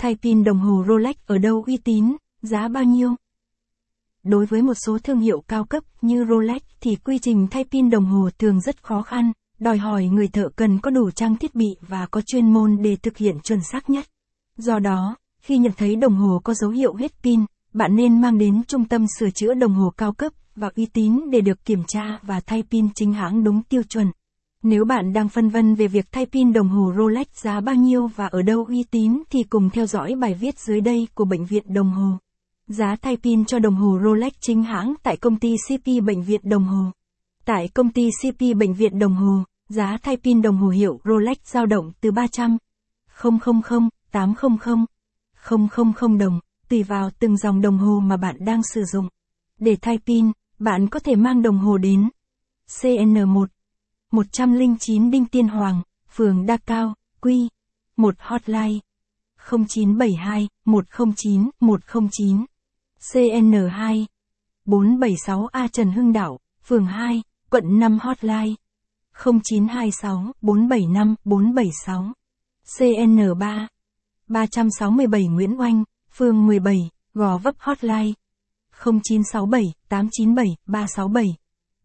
Thay pin đồng hồ Rolex ở đâu uy tín, giá bao nhiêu? Đối với một số thương hiệu cao cấp như Rolex thì quy trình thay pin đồng hồ thường rất khó khăn, đòi hỏi người thợ cần có đủ trang thiết bị và có chuyên môn để thực hiện chuẩn xác nhất. Do đó, khi nhận thấy đồng hồ có dấu hiệu hết pin, bạn nên mang đến trung tâm sửa chữa đồng hồ cao cấp và uy tín để được kiểm tra và thay pin chính hãng đúng tiêu chuẩn. Nếu bạn đang phân vân về việc thay pin đồng hồ Rolex giá bao nhiêu và ở đâu uy tín thì cùng theo dõi bài viết dưới đây của Bệnh viện Đồng Hồ. Giá thay pin cho đồng hồ Rolex chính hãng tại công ty CP Bệnh viện Đồng Hồ. Tại công ty CP Bệnh viện Đồng Hồ, giá thay pin đồng hồ hiệu Rolex dao động từ 300 000 800 000 đồng, tùy vào từng dòng đồng hồ mà bạn đang sử dụng. Để thay pin, bạn có thể mang đồng hồ đến CN1 109 Đinh Tiên Hoàng, phường Đa Cao, Quy, 1 hotline 0972 109 109 CN2 476A Trần Hưng Đạo, phường 2, quận 5 hotline 0926 475 476 CN3 367 Nguyễn Oanh, phường 17, Gò Vấp Hotline 0967 897 367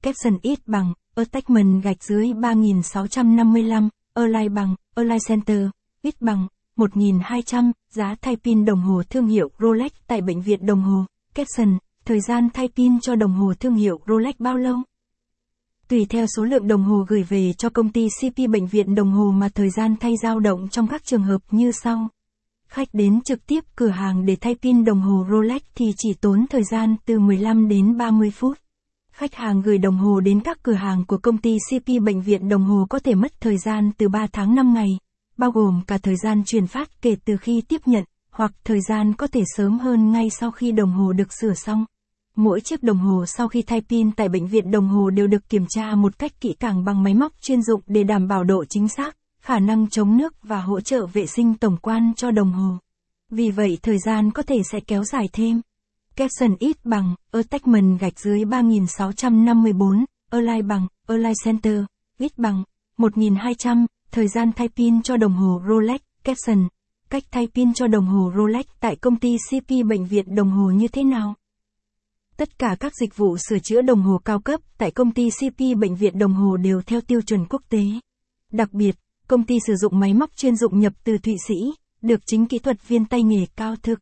Capson ít bằng Attachment gạch dưới 3655, Align bằng, Align Center, ít bằng, 1200, giá thay pin đồng hồ thương hiệu Rolex tại bệnh viện đồng hồ, Capson, thời gian thay pin cho đồng hồ thương hiệu Rolex bao lâu? Tùy theo số lượng đồng hồ gửi về cho công ty CP bệnh viện đồng hồ mà thời gian thay dao động trong các trường hợp như sau. Khách đến trực tiếp cửa hàng để thay pin đồng hồ Rolex thì chỉ tốn thời gian từ 15 đến 30 phút. Khách hàng gửi đồng hồ đến các cửa hàng của công ty CP Bệnh viện Đồng Hồ có thể mất thời gian từ 3 tháng 5 ngày, bao gồm cả thời gian truyền phát kể từ khi tiếp nhận, hoặc thời gian có thể sớm hơn ngay sau khi đồng hồ được sửa xong. Mỗi chiếc đồng hồ sau khi thay pin tại bệnh viện đồng hồ đều được kiểm tra một cách kỹ càng bằng máy móc chuyên dụng để đảm bảo độ chính xác, khả năng chống nước và hỗ trợ vệ sinh tổng quan cho đồng hồ. Vì vậy thời gian có thể sẽ kéo dài thêm caption ít bằng, attachment gạch dưới 3654, Align bằng, Align Center, ít bằng, 1200, thời gian thay pin cho đồng hồ Rolex, caption. Cách thay pin cho đồng hồ Rolex tại công ty CP Bệnh viện Đồng Hồ như thế nào? Tất cả các dịch vụ sửa chữa đồng hồ cao cấp tại công ty CP Bệnh viện Đồng Hồ đều theo tiêu chuẩn quốc tế. Đặc biệt, công ty sử dụng máy móc chuyên dụng nhập từ Thụy Sĩ, được chính kỹ thuật viên tay nghề cao thực.